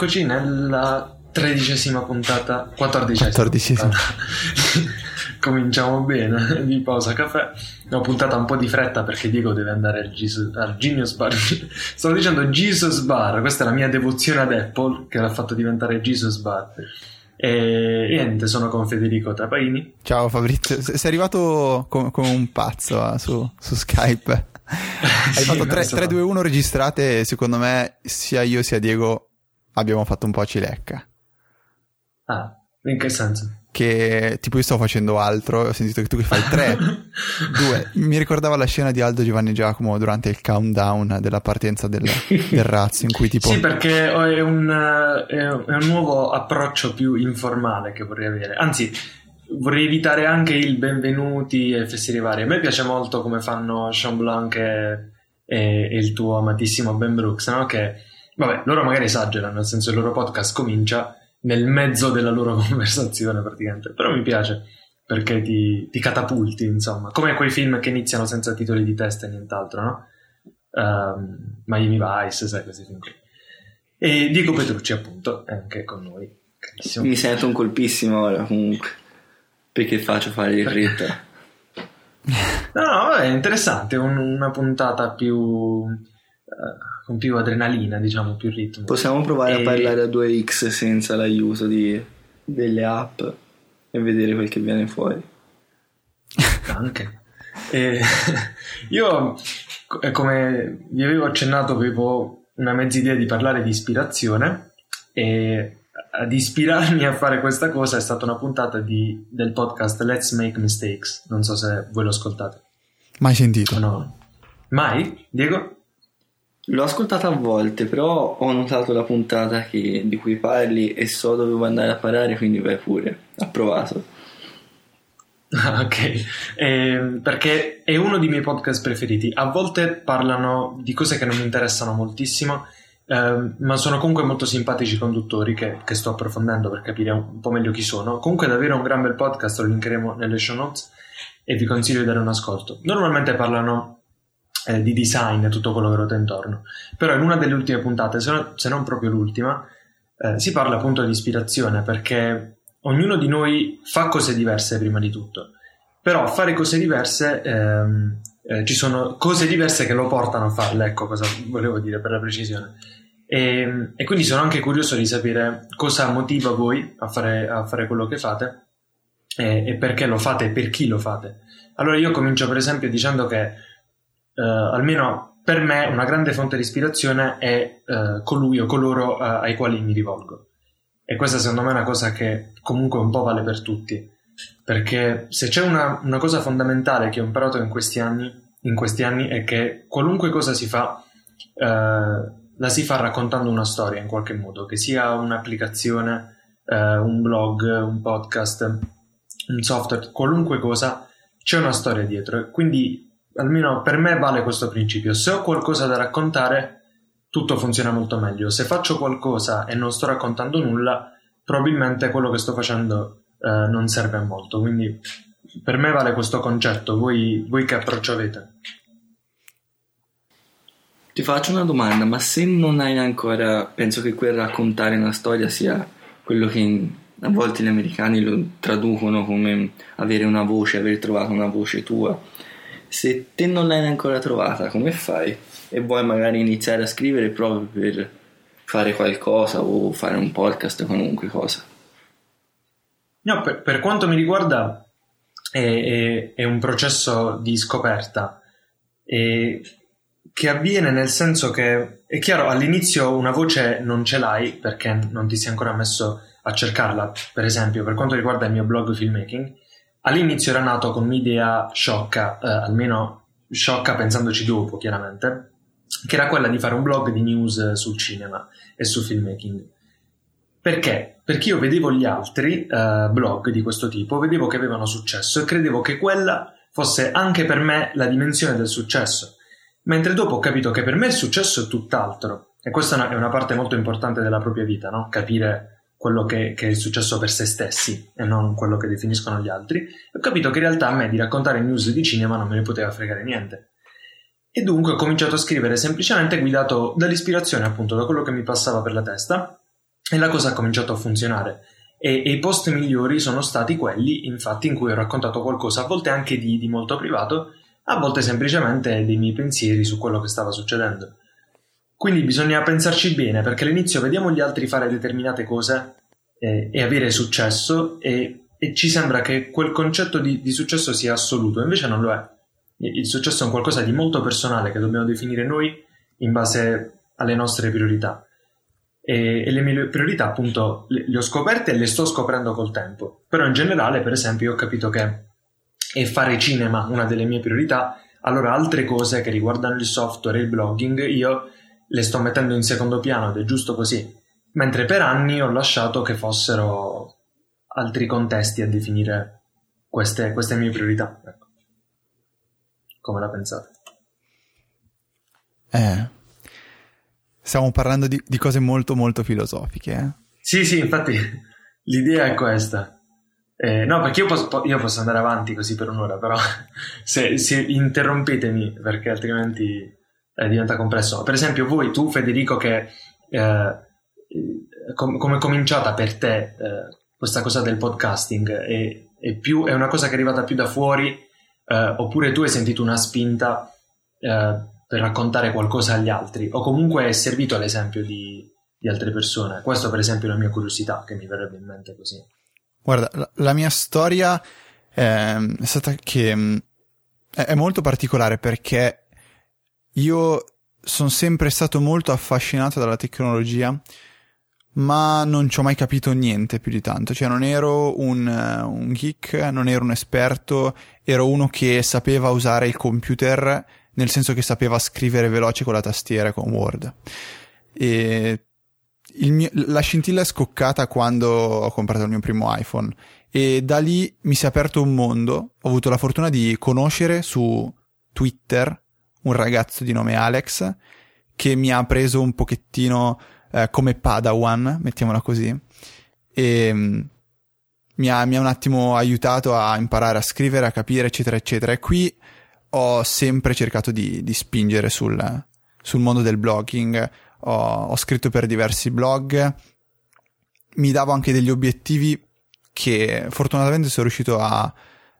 Eccoci nella tredicesima puntata, quattordicesima. Quattordicesima. Cominciamo bene di pausa caffè. Ho puntata un po' di fretta perché Diego deve andare al, Jesus, al Genius Bar. Stavo dicendo Jesus Bar, questa è la mia devozione ad Apple che l'ha fatto diventare Jesus Bar. E niente, sono con Federico Trapaini. Ciao Fabrizio, sei arrivato come, un pazzo ah, su, su, Skype. Hai sì, fatto 3, 3, 2, 1 registrate secondo me sia io sia Diego abbiamo fatto un po' a cilecca. Ah, in che senso? Che tipo io sto facendo altro, ho sentito che tu che fai 3, 2. Mi ricordava la scena di Aldo Giovanni Giacomo durante il countdown della partenza del, del razzo in cui tipo... Sì, perché è un, è un nuovo approccio più informale che vorrei avere. Anzi, vorrei evitare anche il benvenuti e festieri vari. A me piace molto come fanno Sean Blanc e, e, e il tuo amatissimo Ben Brooks, no? Che, vabbè, loro magari esagerano, nel senso il loro podcast comincia nel mezzo della loro conversazione praticamente, però mi piace perché ti, ti, catapulti, insomma, come quei film che iniziano senza titoli di testa e nient'altro, no? Um, Miami Vice, sai, questi film qui. E Diego Petrucci, appunto, è anche con noi. Carissimo. Mi sento un colpissimo ora, comunque, perché faccio fare il ritmo. no, no, è interessante, un, una puntata più... Uh, con più adrenalina, diciamo, più ritmo. Possiamo provare e... a parlare a 2x senza l'aiuto di, delle app e vedere quel che viene fuori. Anche. e, io, come vi avevo accennato, avevo una mezza idea di parlare di ispirazione e ad ispirarmi a fare questa cosa è stata una puntata di, del podcast Let's Make Mistakes. Non so se voi lo ascoltate. Mai sentito? No. Mai? Diego? L'ho ascoltata a volte, però ho notato la puntata che, di cui parli e so dove vuoi andare a parare, quindi vai pure. Approvato. ok, eh, perché è uno dei miei podcast preferiti. A volte parlano di cose che non mi interessano moltissimo, eh, ma sono comunque molto simpatici i conduttori che, che, sto approfondendo per capire un po' meglio chi sono. Comunque davvero un gran bel podcast, lo linkeremo nelle show notes e vi consiglio di dare un ascolto. Normalmente parlano eh, di design tutto quello che ruota intorno. Però in una delle ultime puntate, se, no, se non proprio l'ultima, eh, si parla appunto di ispirazione perché ognuno di noi fa cose diverse prima di tutto. Però fare cose diverse, ehm, eh, ci sono cose diverse che lo portano a farle, ecco cosa volevo dire per la precisione. E, e quindi sono anche curioso di sapere cosa motiva voi a fare, a fare quello che fate e, e perché lo fate e per chi lo fate. Allora io comincio per esempio dicendo che eh, almeno per me una grande fonte di ispirazione è eh, colui o coloro eh, ai quali mi rivolgo. E questa secondo me è una cosa che comunque un po' vale per tutti. Perché se c'è una, una cosa fondamentale che ho imparato in questi anni, in questi anni è che qualunque cosa si fa, la si fa raccontando una storia in qualche modo, che sia un'applicazione, un blog, un podcast, un software, qualunque cosa, c'è una storia dietro. Quindi almeno per me vale questo principio. Se ho qualcosa da raccontare, tutto funziona molto meglio. Se faccio qualcosa e non sto raccontando nulla, probabilmente quello che sto facendo eh, non serve a molto. Quindi per me vale questo concetto. Voi, voi che approccio avete? Ti faccio una domanda, ma se non hai ancora, penso che quel raccontare una storia sia quello che a volte gli americani lo traducono come avere una voce, aver trovato una voce tua se te non l'hai ancora trovata, come fai? E vuoi magari iniziare a scrivere proprio per fare qualcosa o fare un podcast qualunque cosa? No, per, per quanto mi riguarda è, è, è, un processo di scoperta e che avviene nel senso che è chiaro all'inizio una voce non ce l'hai perché non ti sei ancora messo a cercarla per esempio per quanto riguarda il mio blog filmmaking all'inizio era nato con un'idea sciocca, eh, almeno sciocca pensandoci dopo, chiaramente, che era quella di fare un blog di news sul cinema e sul filmmaking. Perché? Perché io vedevo gli altri eh, blog di questo tipo, vedevo che avevano successo e credevo che quella fosse anche per me la dimensione del successo. Mentre dopo ho capito che per me il successo è tutt'altro. E questa è una parte molto importante della propria vita, no? Capire quello che, che, è successo per se stessi e non quello che definiscono gli altri, ho capito che in realtà a me di raccontare news di cinema non me ne poteva fregare niente. E dunque ho cominciato a scrivere semplicemente guidato dall'ispirazione, appunto, da quello che mi passava per la testa. e la cosa ha cominciato a funzionare. E, e, i post migliori sono stati quelli, infatti, in cui ho raccontato qualcosa, a volte anche di, di molto privato, a volte semplicemente dei miei pensieri su quello che stava succedendo. Quindi bisogna pensarci bene perché all'inizio vediamo gli altri fare determinate cose eh, e avere successo e, e, ci sembra che quel concetto di, di, successo sia assoluto, invece non lo è. Il successo è un qualcosa di molto personale che dobbiamo definire noi in base alle nostre priorità. E, e le mie priorità appunto le, le ho scoperte e le sto scoprendo col tempo. Però in generale, per esempio, ho capito che è fare cinema una delle mie priorità, allora altre cose che riguardano il software e il blogging io le sto mettendo in secondo piano ed è giusto così, mentre per anni ho lasciato che fossero altri contesti a definire queste, queste mie priorità. Ecco. Come la pensate? Eh, stiamo parlando di, di cose molto molto filosofiche. Eh? Sì, sì, infatti l'idea è questa. Eh, no, perché io posso, io posso, andare avanti così per un'ora, però se, se interrompetemi perché altrimenti eh, diventa complesso. Per esempio, voi, tu, Federico, che eh, com- come è cominciata per te eh, questa cosa del podcasting? È, è, più, è, una cosa che è arrivata più da fuori, eh, oppure tu hai sentito una spinta eh, per raccontare qualcosa agli altri, o comunque è servito all'esempio di, di altre persone? Questo, per esempio, è la mia curiosità che mi verrebbe in mente così. Guarda, la, la mia storia ehm, è stata che mm, è molto particolare perché io sono sempre stato molto affascinato dalla tecnologia, ma non ci ho mai capito niente più di tanto. Cioè, non ero un, un geek, non ero un esperto, ero uno che sapeva usare il computer, nel senso che sapeva scrivere veloce con la tastiera, con Word. E mio, la scintilla è scoccata quando ho comprato il mio primo iPhone e da lì mi si è aperto un mondo. Ho avuto la fortuna di conoscere su Twitter un ragazzo di nome Alex che mi ha preso un pochettino eh, come Padawan, mettiamola così, e um, mi, ha, mi ha un attimo aiutato a imparare a scrivere, a capire, eccetera, eccetera. E qui ho sempre cercato di, di spingere sul, sul, mondo del blogging. Ho, ho, scritto per diversi blog, mi davo anche degli obiettivi che fortunatamente sono riuscito a,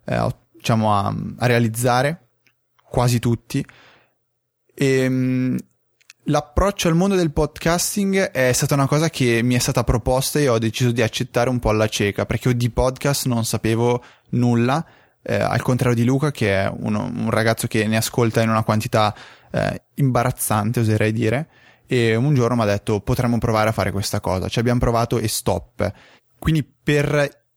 eh, diciamo a, a realizzare, quasi tutti ehm, l'approccio al mondo del podcasting è stata una cosa che mi è stata proposta e ho deciso di accettare un po' alla cieca, perché io di podcast non sapevo nulla, eh, al contrario di Luca, che è uno, un ragazzo che ne ascolta in una quantità eh, imbarazzante, oserei dire. E un giorno mi ha detto potremmo provare a fare questa cosa. Ci abbiamo provato e stop. Quindi per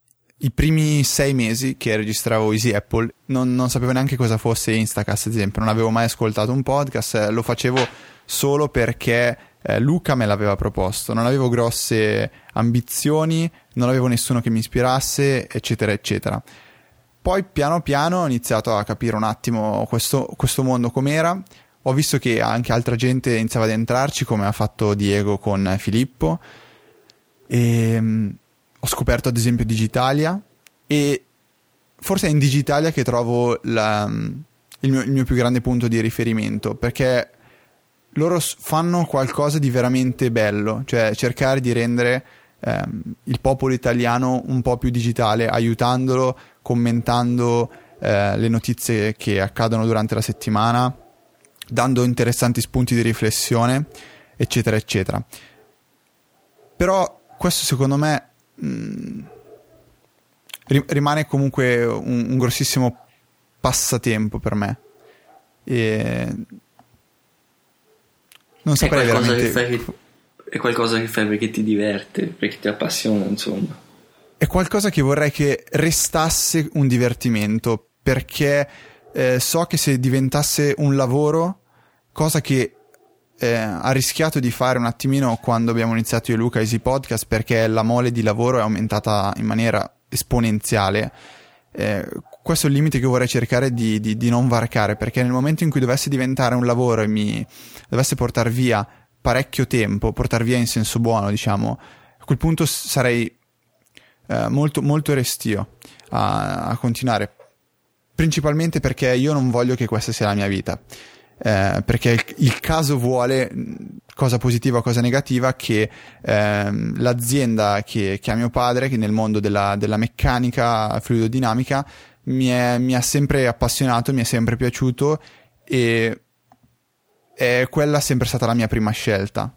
i primi sei mesi che registravo Easy Apple non, non, sapevo neanche cosa fosse Instacast, ad esempio, non avevo mai ascoltato un podcast, eh, lo facevo solo perché eh, Luca me l'aveva proposto, non avevo grosse ambizioni, non avevo nessuno che mi ispirasse, eccetera, eccetera. Poi piano piano ho iniziato a capire un attimo questo, questo mondo com'era, ho visto che anche altra gente iniziava ad entrarci, come ha fatto Diego con Filippo, e ehm, ho scoperto ad esempio Digitalia e forse è in Digitalia che trovo la, il, mio, il, mio, più grande punto di riferimento perché loro fanno qualcosa di veramente bello, cioè cercare di rendere ehm, il popolo italiano un po' più digitale, aiutandolo, commentando eh, le notizie che accadono durante la settimana, dando interessanti spunti di riflessione, eccetera, eccetera. Però questo secondo me Mm, rimane comunque un, un, grossissimo passatempo per me. E non saprei è veramente. Che, è qualcosa che fai perché ti diverte, perché ti appassiona, insomma. È qualcosa che vorrei che restasse un divertimento, perché eh, so che se diventasse un lavoro, cosa che eh, ha rischiato di fare un attimino quando abbiamo iniziato io e Luca Easy Podcast perché la mole di lavoro è aumentata in maniera esponenziale. Eh, questo è il limite che vorrei cercare di, di, di, non varcare perché nel momento in cui dovesse diventare un lavoro e mi dovesse portare via parecchio tempo, portare via in senso buono, diciamo, a quel punto sarei eh, molto, molto restio a, a continuare. Principalmente perché io non voglio che questa sia la mia vita eh, perché il, il, caso vuole, cosa positiva, cosa negativa, che ehm, l'azienda che, che, ha mio padre, che nel mondo della, della meccanica fluidodinamica, mi, è, mi ha sempre appassionato, mi è sempre piaciuto e è quella sempre stata la mia prima scelta.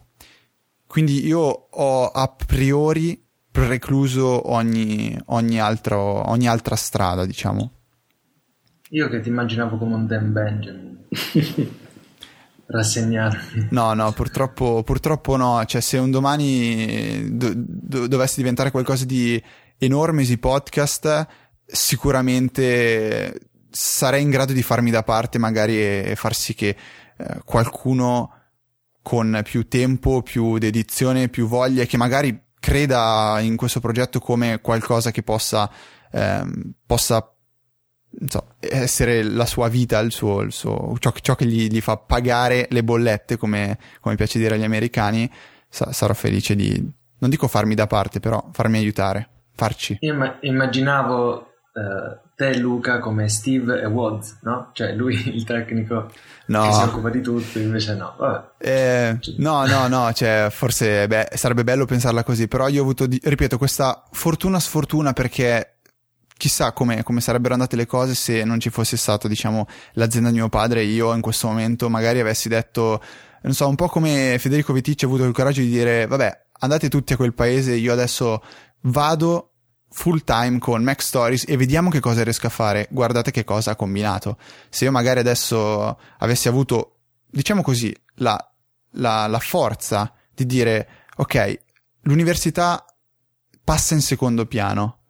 Quindi io ho a priori precluso ogni, ogni, altro, ogni altra strada, diciamo. Io che ti immaginavo come un Dan Benjamin. Rassegnarmi. No, no, purtroppo, purtroppo no. Cioè, se un domani do, do, dovessi diventare qualcosa di enorme, easy podcast, sicuramente sarei in grado di farmi da parte magari e, far sì che eh, qualcuno con più tempo, più dedizione, più voglia, che magari creda in questo progetto come qualcosa che possa, ehm, possa so, essere la sua vita, il suo, il suo, ciò, ciò, che gli, gli, fa pagare le bollette, come, come piace dire agli americani, sa, sarò felice di, non dico farmi da parte, però farmi aiutare, farci. Io immaginavo uh, te Luca come Steve e Woods, no? Cioè lui il tecnico no. che si occupa di tutto, invece no. Eh, no, no, no, cioè forse beh, sarebbe bello pensarla così, però io ho avuto, di, ripeto, questa fortuna sfortuna perché chissà come, come, sarebbero andate le cose se non ci fosse stato, diciamo, l'azienda di mio padre e io in questo momento magari avessi detto, non so, un po' come Federico Viticci ha avuto il coraggio di dire, vabbè, andate tutti a quel paese, io adesso vado full time con Mac Stories e vediamo che cosa riesco a fare. Guardate che cosa ha combinato. Se io magari adesso avessi avuto, diciamo così, la, la, la forza di dire, ok, l'università passa in secondo piano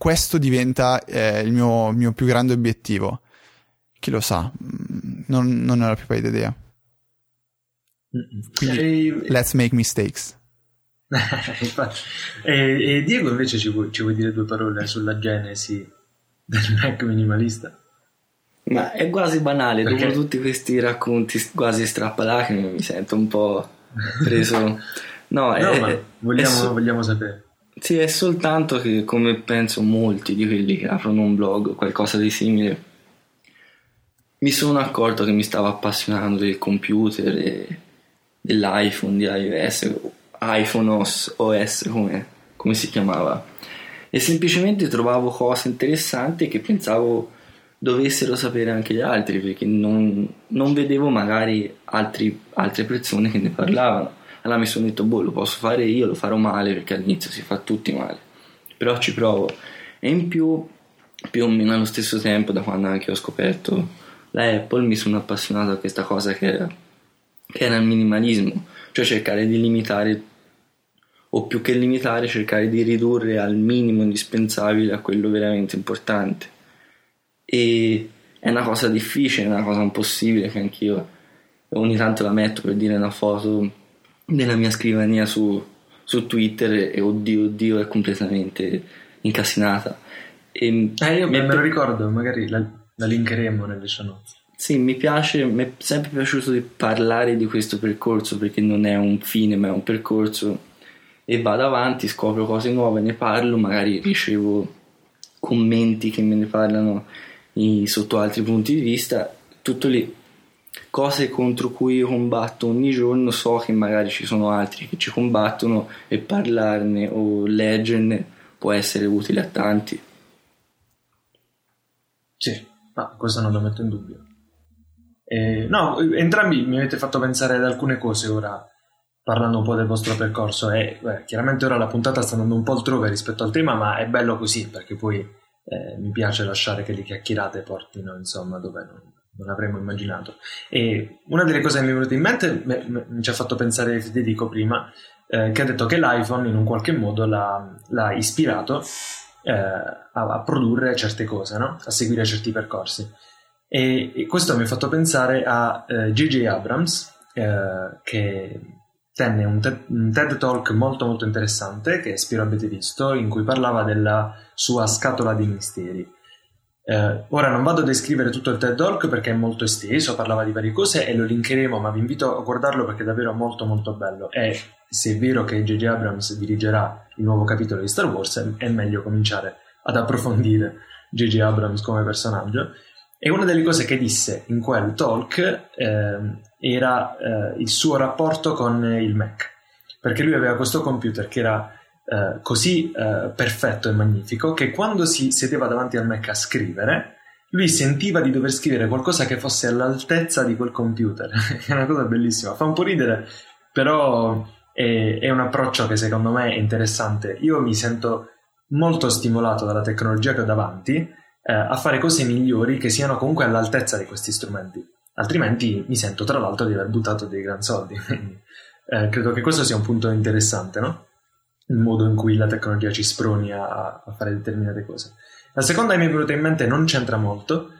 questo diventa eh, il mio, mio, più grande obiettivo. Chi lo sa, mm, non, non ho la più pallida idea. Quindi, let's make mistakes. e, e, Diego invece ci vuoi, ci vuoi, dire due parole sulla genesi del Mac minimalista? Ma è quasi banale, Perché? dopo tutti questi racconti quasi strappalacrime mi sento un po' preso... No, no è, vogliamo, è so... vogliamo sapere. Sì, è soltanto che, come penso molti di quelli che aprono un blog o qualcosa di simile, mi sono accorto che mi stavo appassionando del computer dell'iPhone, di iOS, iPhone OS, OS come, come si chiamava, e semplicemente trovavo cose interessanti che pensavo dovessero sapere anche gli altri, perché non, non vedevo magari altri, altre persone che ne parlavano allora mi sono detto, boh, lo posso fare io, lo farò male perché all'inizio si fa tutti male, però ci provo. E in più, più o meno allo stesso tempo, da quando anche ho scoperto la Apple, mi sono appassionato a questa cosa che era, che era il minimalismo, cioè cercare di limitare o più che limitare, cercare di ridurre al minimo indispensabile a quello veramente importante. E è una cosa difficile, è una cosa impossibile che anch'io ogni tanto la metto per dire una foto nella mia scrivania su, su Twitter e oddio, oddio, è completamente incassinata. E eh, io me, me lo ricordo, magari la, la linkeremo nelle show notes. Sì, mi piace, mi è sempre piaciuto di parlare di questo percorso perché non è un fine ma è un percorso e vado avanti, scopro cose nuove, ne parlo, magari ricevo commenti che me ne parlano sotto altri punti di vista, tutto lì cose contro cui io combatto ogni giorno, so che magari ci sono altri che ci combattono e parlarne o leggerne può essere utile a tanti. Sì, ma questo non lo metto in dubbio. Eh, no, entrambi mi avete fatto pensare ad alcune cose ora, parlando un po' del vostro percorso. E beh, chiaramente ora la puntata sta andando un po' altrove rispetto al tema, ma è bello così perché poi eh, mi piace lasciare che le chiacchierate portino insomma dove non, non avremmo immaginato. E una delle cose che mi è venuta in mente mi ci ha fatto pensare Federico prima, eh, che ha detto che l'iPhone in un qualche modo l'ha, l'ha ispirato eh, a, a, produrre certe cose, no? a seguire certi percorsi. E, e, questo mi ha fatto pensare a J.J. Eh, Abrams, eh, che tenne un, te- un, TED Talk molto molto interessante, che spero abbiate visto, in cui parlava della sua scatola di misteri. Eh, ora non vado a descrivere tutto il TED Talk perché è molto esteso, parlava di varie cose e lo linkeremo, ma vi invito a guardarlo perché è davvero molto molto bello. E se è vero che J.J. Abrams dirigerà il nuovo capitolo di Star Wars, è meglio cominciare ad approfondire J.J. Abrams come personaggio. E una delle cose che disse in quel talk eh, era eh, il suo rapporto con il Mac, perché lui aveva questo computer che era eh, così eh, perfetto e magnifico che quando si sedeva davanti al Mac a scrivere, lui sentiva di dover scrivere qualcosa che fosse all'altezza di quel computer. è una cosa bellissima, fa un po' ridere, però è, è un approccio che secondo me è interessante. Io mi sento molto stimolato dalla tecnologia che ho davanti eh, a fare cose migliori che siano comunque all'altezza di questi strumenti. Altrimenti mi sento tra l'altro di aver buttato dei gran soldi. eh, credo che questo sia un punto interessante, no? Il modo in cui la tecnologia ci sproni a, a fare determinate cose. La seconda che mi è venuta in mente non c'entra molto,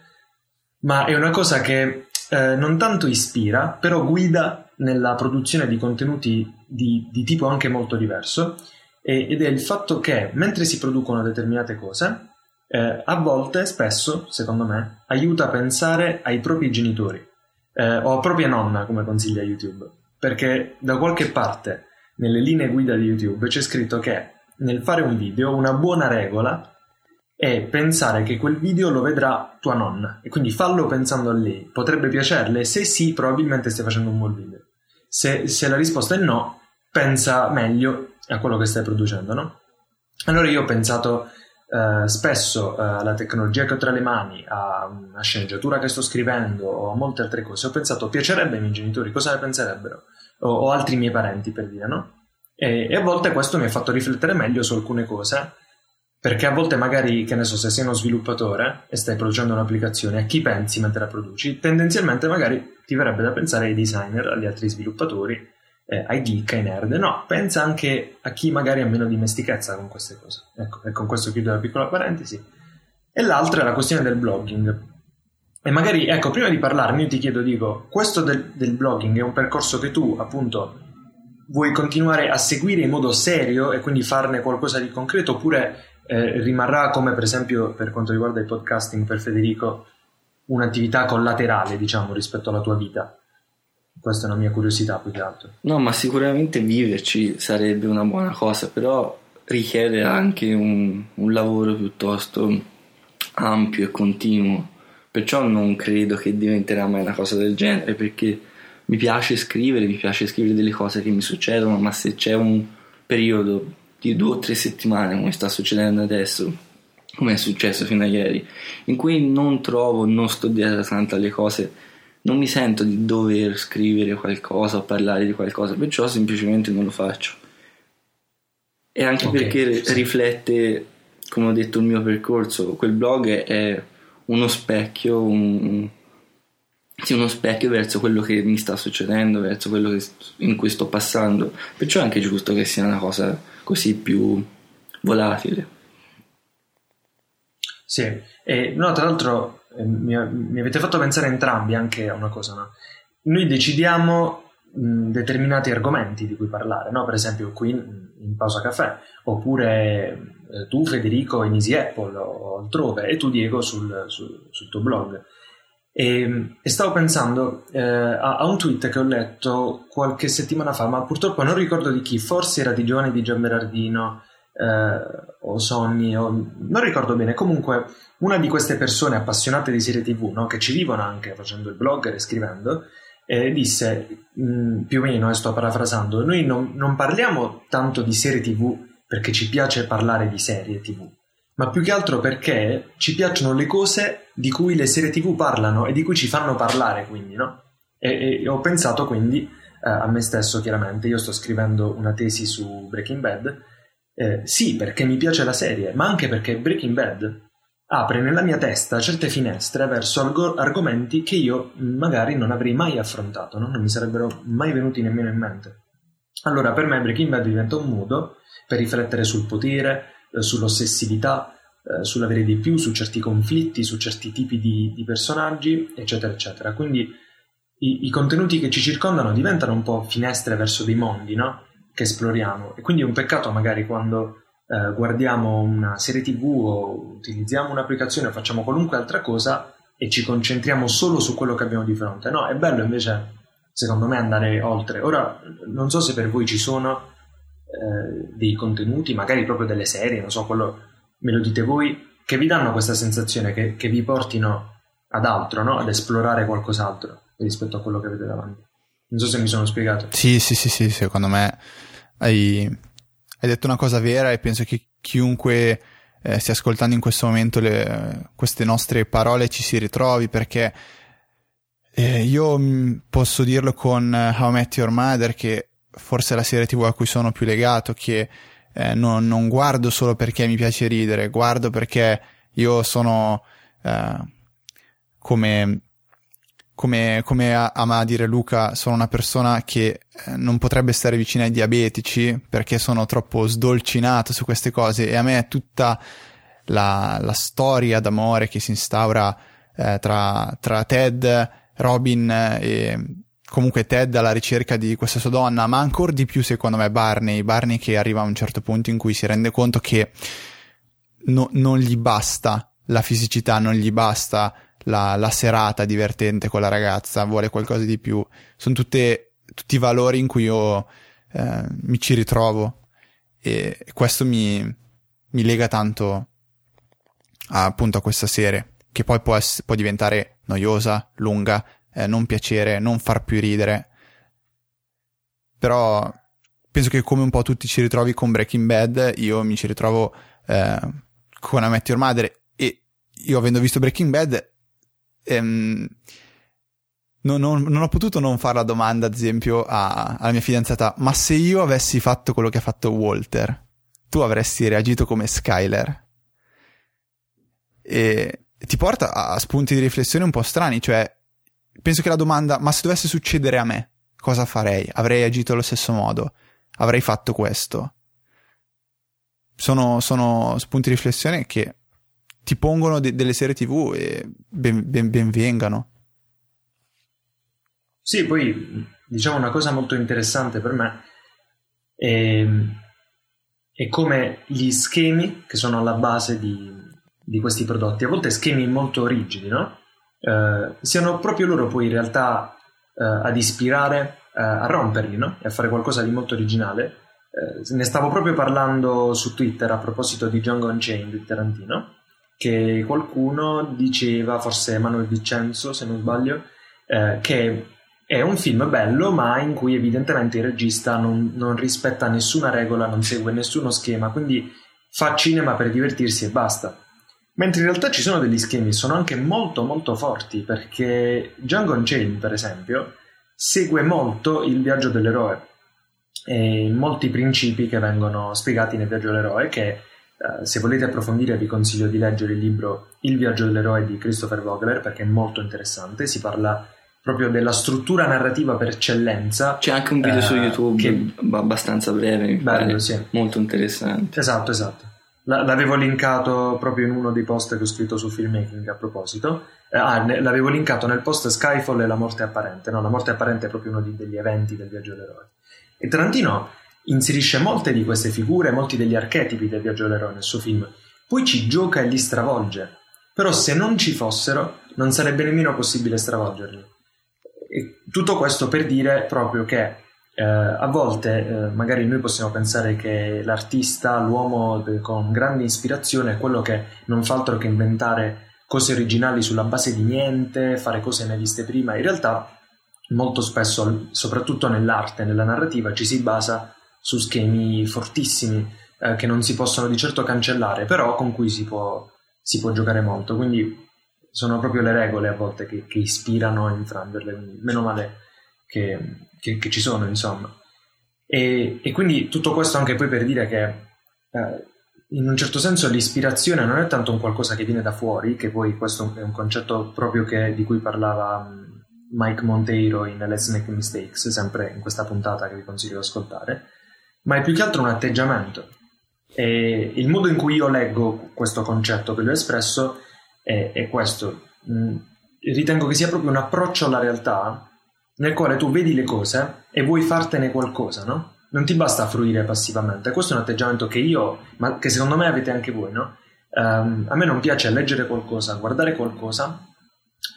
ma è una cosa che eh, non tanto ispira, però guida nella produzione di contenuti di, di tipo anche molto diverso, ed è il fatto che mentre si producono determinate cose, eh, a volte, spesso, secondo me, aiuta a pensare ai propri genitori eh, o a propria nonna, come consiglia YouTube, perché da qualche parte nelle linee guida di YouTube c'è scritto che nel fare un video una buona regola è pensare che quel video lo vedrà tua nonna e quindi fallo pensando a lei. Potrebbe piacerle? Se sì, probabilmente stai facendo un buon video. Se, se la risposta è no, pensa meglio a quello che stai producendo, no? Allora io ho pensato eh, spesso eh, alla tecnologia che ho tra le mani, a una sceneggiatura che sto scrivendo o a molte altre cose. Ho pensato, piacerebbe ai miei genitori, cosa ne penserebbero? O, o altri miei parenti, per dire, no? E, e a volte questo mi ha fatto riflettere meglio su alcune cose perché a volte magari, che ne so, se sei uno sviluppatore e stai producendo un'applicazione, a chi pensi mentre la produci? Tendenzialmente magari ti verrebbe da pensare ai designer, agli altri sviluppatori, eh, ai geek, ai nerd. No, pensa anche a chi magari ha meno dimestichezza con queste cose. Ecco, e con questo chiudo la piccola parentesi. E l'altra è la questione del blogging. E magari, ecco, prima di parlarne io ti chiedo, dico, questo del, del blogging è un percorso che tu, appunto, vuoi continuare a seguire in modo serio e quindi farne qualcosa di concreto oppure eh, rimarrà come per esempio per quanto riguarda il podcasting per Federico un'attività collaterale diciamo rispetto alla tua vita? Questa è una mia curiosità più che altro. No, ma sicuramente viverci sarebbe una buona cosa, però richiede anche un, un lavoro piuttosto ampio e continuo. Perciò non credo che diventerà mai una cosa del genere, perché mi piace scrivere, mi piace scrivere delle cose che mi succedono, ma se c'è un periodo di due o tre settimane, come sta succedendo adesso, come è successo fino a ieri, in cui non trovo, non sto dietro tanto alle cose, non mi sento di dover scrivere qualcosa o parlare di qualcosa, perciò semplicemente non lo faccio. E anche okay, perché riflette, come ho detto, il mio percorso, quel blog è uno specchio, un, sì, uno specchio verso quello che mi sta succedendo, verso quello che, in cui sto passando, perciò è anche giusto che sia una cosa così più volatile. Sì, e no, tra l'altro eh, mi, mi, avete fatto pensare entrambi anche a una cosa, no? Noi decidiamo mh, determinati argomenti di cui parlare, no? Per esempio qui in, in Pausa Caffè, oppure eh, tu Federico in Easy Apple o altrove, e tu Diego sul, sul, sul tuo blog. E, e stavo pensando eh, a, a, un tweet che ho letto qualche settimana fa, ma purtroppo non ricordo di chi, forse era di Giovanni di Gianberardino eh, o Sonny, o, non ricordo bene. Comunque, una di queste persone appassionate di serie TV, no, che ci vivono anche facendo il blogger e scrivendo, eh, disse mh, mm, più o meno, e sto parafrasando, noi non, non parliamo tanto di serie TV perché ci piace parlare di serie TV ma più che altro perché ci piacciono le cose di cui le serie tv parlano e di cui ci fanno parlare, quindi, no? E, e ho pensato quindi eh, a me stesso, chiaramente, io sto scrivendo una tesi su Breaking Bad, eh, sì, perché mi piace la serie, ma anche perché Breaking Bad apre nella mia testa certe finestre verso arg- argomenti che io magari non avrei mai affrontato, no? non mi sarebbero mai venuti nemmeno in mente. Allora, per me Breaking Bad diventa un modo per riflettere sul potere, eh, sull'ossessività, eh, sull'avere di più, su certi conflitti, su certi tipi di, di personaggi, eccetera, eccetera. Quindi i, i, contenuti che ci circondano diventano un po' finestre verso dei mondi, no? Che esploriamo. E quindi è un peccato magari quando eh, guardiamo una serie tv o utilizziamo un'applicazione o facciamo qualunque altra cosa e ci concentriamo solo su quello che abbiamo di fronte. No, è bello invece, secondo me, andare oltre. Ora, non so se per voi ci sono eh, dei contenuti, magari proprio delle serie, non so, quello me lo dite voi, che vi danno questa sensazione, che, che vi portino ad altro, no? ad esplorare qualcos'altro rispetto a quello che avete davanti. Non so se mi sono spiegato. Sì, sì, sì, sì, secondo me hai, hai detto una cosa vera e penso che chiunque eh, stia ascoltando in questo momento le, queste nostre parole ci si ritrovi perché eh, io mm, posso dirlo con eh, How I Met Your Mother che forse la serie tv a cui sono più legato che eh, non, non, guardo solo perché mi piace ridere, guardo perché io sono eh, come come, come ama dire Luca, sono una persona che eh, non potrebbe stare vicina ai diabetici perché sono troppo sdolcinato su queste cose e a me tutta la, la storia d'amore che si instaura eh, tra, tra Ted, Robin e comunque Ted alla ricerca di questa sua donna, ma ancora di più secondo me Barney, Barney che arriva a un certo punto in cui si rende conto che no, non gli basta la fisicità, non gli basta la, la, serata divertente con la ragazza, vuole qualcosa di più. Sono tutte, tutti valori in cui io eh, mi ci ritrovo e questo mi, mi lega tanto a, appunto a questa serie, che poi può, essere, può diventare noiosa, lunga, eh, non piacere, non far più ridere. Però penso che come un po' tutti ci ritrovi con Breaking Bad, io mi ci ritrovo eh, con A Your Mother e io avendo visto Breaking Bad ehm, non, non, non, ho potuto non fare la domanda, ad esempio, a, alla mia fidanzata, ma se io avessi fatto quello che ha fatto Walter, tu avresti reagito come Skyler? E ti porta a spunti di riflessione un po' strani, cioè, penso che la domanda, ma se dovesse succedere a me, cosa farei? Avrei agito allo stesso modo? Avrei fatto questo? Sono, sono spunti di riflessione che ti pongono de- delle serie tv e ben, ben, ben vengano. Sì, poi diciamo una cosa molto interessante per me è, è come gli schemi che sono alla base di, di, questi prodotti, a volte schemi molto rigidi, no? Eh, siano proprio loro poi in realtà eh, ad ispirare, eh, a romperli, no? E a fare qualcosa di molto originale. Eh, ne stavo proprio parlando su Twitter a proposito di Django Unchained di Tarantino che qualcuno diceva, forse Emanuele Vincenzo se non sbaglio, eh, che è un film bello ma in cui evidentemente il regista non, non, rispetta nessuna regola, non segue nessuno schema, quindi fa cinema per divertirsi e basta. Mentre in realtà ci sono degli schemi, sono anche molto molto forti perché Django Unchained per esempio segue molto il viaggio dell'eroe e molti principi che vengono spiegati nel viaggio dell'eroe che Uh, se volete approfondire vi consiglio di leggere il libro Il viaggio dell'eroe di Christopher Vogler perché è molto interessante, si parla proprio della struttura narrativa per eccellenza. C'è anche un video uh, su YouTube che... abbastanza breve, bello, sì. molto interessante. Esatto, esatto. L'avevo linkato proprio in uno dei post che ho scritto su filmmaking a proposito. Uh, ah, l'avevo linkato nel post Skyfall e la morte apparente. No, la morte apparente è proprio uno degli eventi del viaggio dell'eroe. E Tarantino inserisce molte di queste figure, molti degli archetipi del viaggio dell'eroe nel suo film, poi ci gioca e li stravolge. Però se non ci fossero, non sarebbe nemmeno possibile stravolgerli. E tutto questo per dire proprio che eh, a volte eh, magari noi possiamo pensare che l'artista, l'uomo con grande ispirazione è quello che non fa altro che inventare cose originali sulla base di niente, fare cose mai viste prima. In realtà molto spesso, soprattutto nell'arte, nella narrativa, ci si basa su schemi fortissimi eh, che non si possono di certo cancellare, però con cui si può, si può giocare molto. Quindi sono proprio le regole a volte che, che ispirano a infrangerle, meno male che, che, che ci sono, insomma. E, e, quindi tutto questo anche poi per dire che eh, in un certo senso l'ispirazione non è tanto un qualcosa che viene da fuori, che poi questo è un concetto proprio che, di cui parlava mm, Mike Monteiro in Let's Make Mistakes, sempre in questa puntata che vi consiglio di ascoltare, ma è più che altro un atteggiamento. E il modo in cui io leggo questo concetto che lui ha espresso è, è questo. Mm, ritengo che sia proprio un approccio alla realtà nel quale tu vedi le cose e vuoi fartene qualcosa, no? Non ti basta fruire passivamente. Questo è un atteggiamento che io, ma che secondo me avete anche voi, no? Um, a me non piace leggere qualcosa, guardare qualcosa,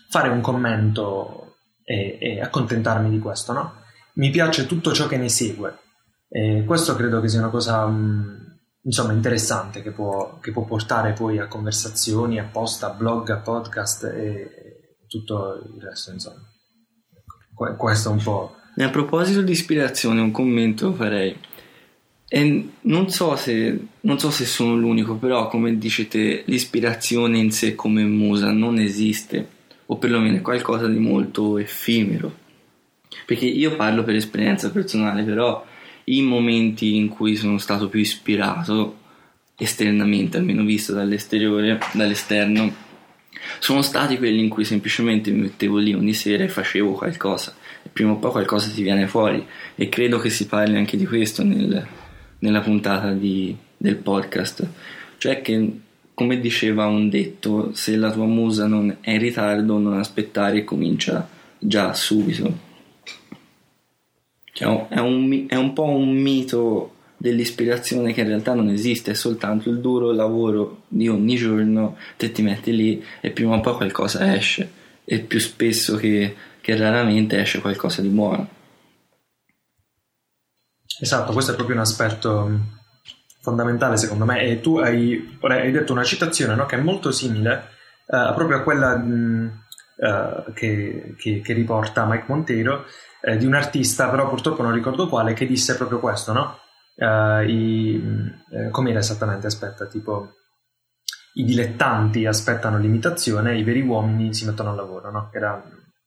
fare un commento e, e accontentarmi di questo, no? Mi piace tutto ciò che ne segue. E questo credo che sia una cosa um, insomma interessante che può, che può, portare poi a conversazioni, a post, a blog, a podcast e, tutto il resto, insomma. Questo un po'... E a proposito di ispirazione, un commento farei. E non so, se, non so se sono l'unico, però come dicete, l'ispirazione in sé come musa non esiste, o perlomeno è qualcosa di molto effimero. Perché io parlo per esperienza personale, però i momenti in cui sono stato più ispirato, esternamente, almeno visto dall'esterno, sono stati quelli in cui semplicemente mi mettevo lì ogni sera e facevo qualcosa. E prima o poi qualcosa ti viene fuori. E credo che si parli anche di questo nel, nella puntata di, del podcast. Cioè che come diceva un detto se la tua musa non è in ritardo non aspettare e comincia già subito. Cioè, è, un, è un po' un mito dell'ispirazione che in realtà non esiste, è soltanto il duro lavoro di ogni giorno, te ti metti lì e prima o poi qualcosa esce e più spesso che, che raramente esce qualcosa di buono. Esatto, questo è proprio un aspetto mm, fondamentale secondo me e tu hai, hai detto una citazione no, che è molto simile uh, proprio a quella mh, uh, che, che, che, riporta Mike Monteiro eh, di un artista, però purtroppo non ricordo quale, che disse proprio questo, no? Uh, i, eh, com'era esattamente? Aspetta, tipo i dilettanti aspettano l'imitazione, i veri uomini si mettono al lavoro, no? Era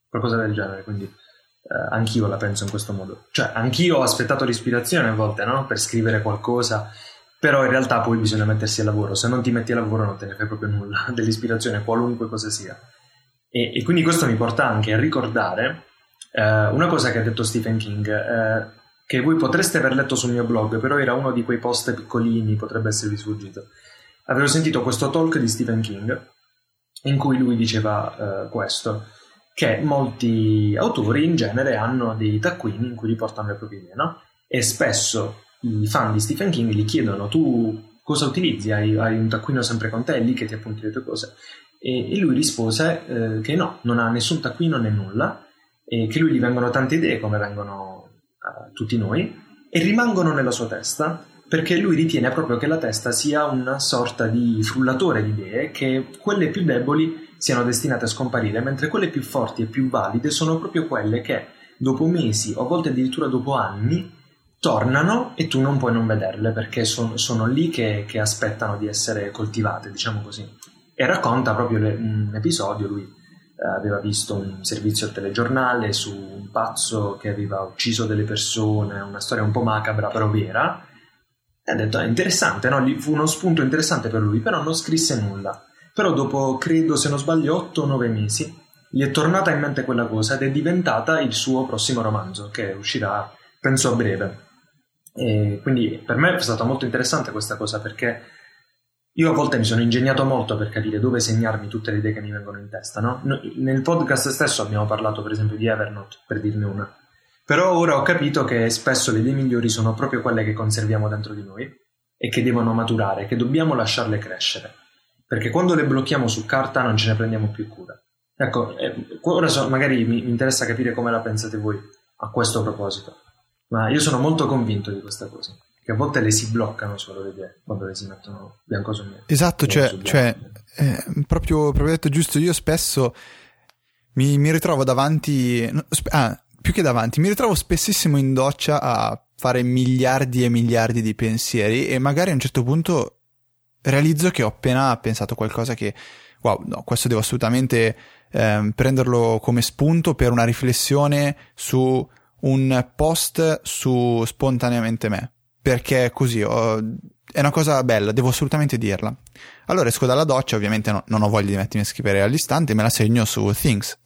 qualcosa del genere, quindi uh, anch'io la penso in questo modo. Cioè, anch'io ho aspettato l'ispirazione a volte, no? Per scrivere qualcosa, però in realtà poi bisogna mettersi al lavoro. Se non ti metti al lavoro non te ne fai proprio nulla dell'ispirazione, qualunque cosa sia. E, e quindi questo mi porta anche a ricordare uh, una cosa che ha detto Stephen King. Uh, che voi potreste aver letto sul mio blog, però era uno di quei post piccolini, potrebbe esservi sfuggito. Avevo sentito questo talk di Stephen King in cui lui diceva uh, questo, che molti autori in genere hanno dei taccuini in cui riportano le proprie idee, no? E spesso i fan di Stephen King gli chiedono tu cosa utilizzi? Hai, hai un taccuino sempre con te, lì che ti appunti le tue cose? E, e lui rispose eh, che no, non ha nessun taccuino né nulla, e che lui gli vengono tante idee come vengono tutti noi, e rimangono nella sua testa perché lui ritiene proprio che la testa sia una sorta di frullatore di idee, che quelle più deboli siano destinate a scomparire, mentre quelle più forti e più valide sono proprio quelle che dopo mesi o a volte addirittura dopo anni tornano e tu non puoi non vederle perché son, sono lì che, che, aspettano di essere coltivate, diciamo così. E racconta proprio le, un episodio, lui aveva visto un servizio al telegiornale su un pazzo che aveva ucciso delle persone, una storia un po' macabra però vera, e ha detto è interessante, no? fu uno spunto interessante per lui, però non scrisse nulla. Però dopo, credo se non sbaglio, 8 o 9 mesi, gli è tornata in mente quella cosa ed è diventata il suo prossimo romanzo, che uscirà, penso, a breve. E quindi per me è stata molto interessante questa cosa perché io a volte mi sono ingegnato molto per capire dove segnarmi tutte le idee che mi vengono in testa, no? Nel podcast stesso abbiamo parlato per esempio di Evernote, per dirne una. Però ora ho capito che spesso le idee migliori sono proprio quelle che conserviamo dentro di noi e che devono maturare, che dobbiamo lasciarle crescere. Perché quando le blocchiamo su carta non ce ne prendiamo più cura. Ecco, eh, ora so, magari mi, mi interessa capire come la pensate voi a questo proposito, ma io sono molto convinto di questa cosa che a volte le si bloccano solo le idee quando le si mettono bianco su nero. Esatto, cioè, cioè eh, proprio, proprio, detto giusto, io spesso mi, mi ritrovo davanti, ah, più che davanti, mi ritrovo spessissimo in doccia a fare miliardi e miliardi di pensieri e magari a un certo punto realizzo che ho appena pensato qualcosa che, wow, no, questo devo assolutamente eh, prenderlo come spunto per una riflessione su un post su spontaneamente me perché così ho, è una cosa bella, devo assolutamente dirla. Allora esco dalla doccia, ovviamente no, non ho voglia di mettermi a scrivere all'istante, me la segno su Things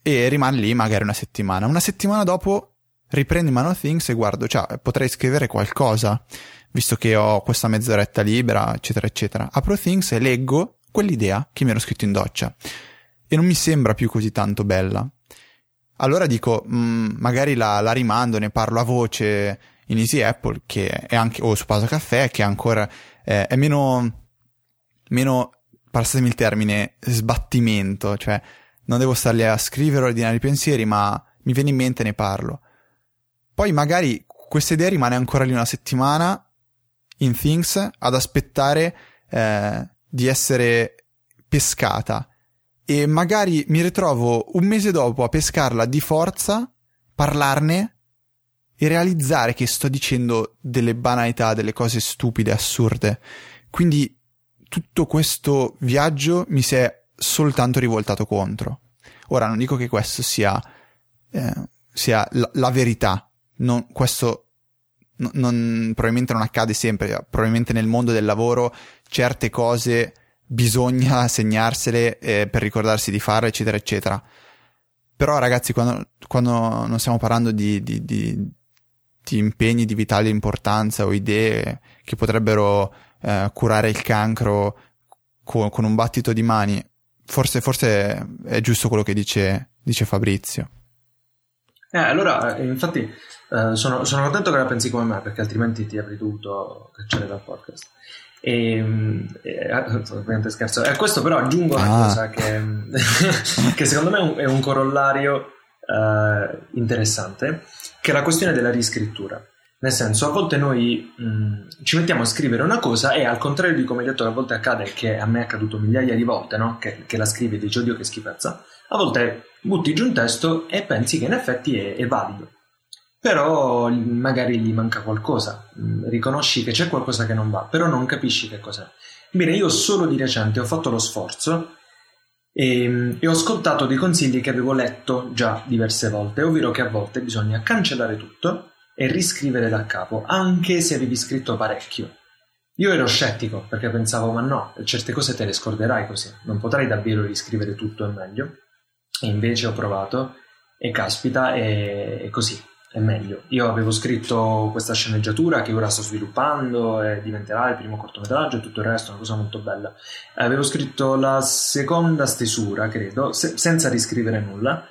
e rimane lì magari una settimana. Una settimana dopo riprendo in mano Things e guardo, cioè potrei scrivere qualcosa, visto che ho questa mezz'oretta libera, eccetera, eccetera. Apro Things e leggo quell'idea che mi ero scritto in doccia e non mi sembra più così tanto bella. Allora dico, mh, mm, magari la, la rimando, ne parlo a voce in Easy Apple che è anche, o su Pausa Caffè che ancora eh, è meno, meno, passatemi il termine, sbattimento, cioè non devo starli a scrivere ordinari pensieri, ma mi viene in mente e ne parlo. Poi magari questa idea rimane ancora lì una settimana in Things ad aspettare eh, di essere pescata e magari mi ritrovo un mese dopo a pescarla di forza, parlarne e realizzare che sto dicendo delle banalità, delle cose stupide, assurde. Quindi tutto questo viaggio mi si è soltanto rivoltato contro. Ora non dico che questo sia, eh, sia la, la, verità, non, questo n- non, probabilmente non accade sempre, probabilmente nel mondo del lavoro certe cose bisogna segnarsele eh, per ricordarsi di farle, eccetera, eccetera. Però ragazzi, quando, quando non stiamo parlando di, di, di, impegni di vitale importanza o idee che potrebbero eh, curare il cancro con, con, un battito di mani, forse, forse è giusto quello che dice, dice Fabrizio. Eh, allora, eh, infatti, eh, sono, sono, contento che la pensi come me, perché altrimenti ti avrei dovuto cacciare dal podcast. E, e, eh, ovviamente scherzo. E a questo però aggiungo una ah. cosa che, che, secondo me è un, è un corollario interessante, che è la questione della riscrittura. Nel senso, a volte noi mh, ci mettiamo a scrivere una cosa e al contrario di come hai detto, a volte accade, che a me è accaduto migliaia di volte, no? che, che, la scrivi e dici, oddio che schifezza, a volte butti giù un testo e pensi che in effetti è, è valido però magari gli manca qualcosa, mm, riconosci che c'è qualcosa che non va, però non capisci che cos'è. Bene, io solo di recente ho fatto lo sforzo e, mm, e, ho ascoltato dei consigli che avevo letto già diverse volte, ovvero che a volte bisogna cancellare tutto e riscrivere da capo, anche se avevi scritto parecchio. Io ero scettico perché pensavo, ma no, certe cose te le scorderai così, non potrai davvero riscrivere tutto e meglio. E invece ho provato e caspita, è, è così è meglio. Io avevo scritto questa sceneggiatura che ora sto sviluppando e diventerà il primo cortometraggio e tutto il resto, una cosa molto bella. Avevo scritto la seconda stesura, credo, se- senza riscrivere nulla,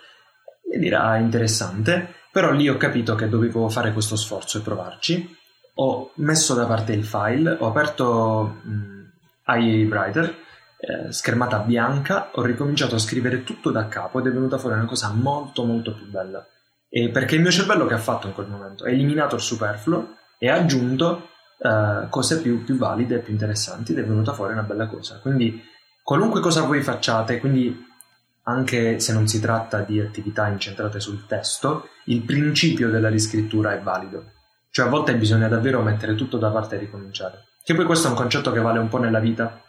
ed era interessante, però lì ho capito che dovevo fare questo sforzo e provarci. Ho messo da parte il file, ho aperto mh, IA Writer, eh, schermata bianca, ho ricominciato a scrivere tutto da capo ed è venuta fuori una cosa molto molto più bella e perché il mio cervello che ha fatto in quel momento? Ha eliminato il superfluo e ha aggiunto uh, cose più, più valide più interessanti ed è venuta fuori una bella cosa. Quindi qualunque cosa voi facciate, quindi anche se non si tratta di attività incentrate sul testo, il principio della riscrittura è valido. Cioè a volte bisogna davvero mettere tutto da parte e ricominciare. Che poi questo è un concetto che vale un po' nella vita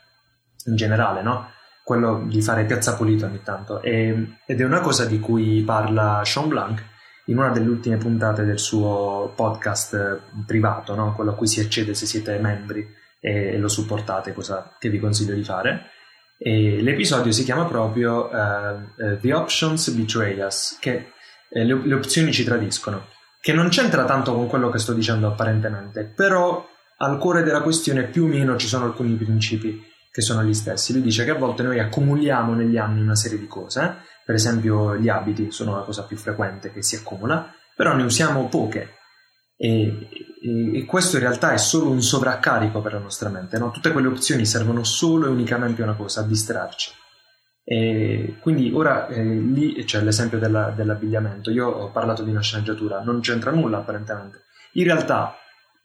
in generale, no? Quello di fare piazza pulita ogni tanto. E, ed è una cosa di cui parla Sean Blanc in una delle ultime puntate del suo podcast eh, privato, no? quello a cui si accede se siete membri e, lo supportate, cosa che vi consiglio di fare. E l'episodio si chiama proprio uh, The Options Betray Us, che uh, le, le opzioni ci tradiscono, che non c'entra tanto con quello che sto dicendo apparentemente, però al cuore della questione più o meno ci sono alcuni principi che sono gli stessi. Lui dice che a volte noi accumuliamo negli anni una serie di cose, per esempio gli abiti sono la cosa più frequente che si accumula, però ne usiamo poche e, e, e questo in realtà è solo un sovraccarico per la nostra mente, no? tutte quelle opzioni servono solo e unicamente a una cosa, a distrarci. E quindi ora eh, lì c'è l'esempio della, dell'abbigliamento. Io ho parlato di una sceneggiatura, non c'entra nulla apparentemente. In realtà,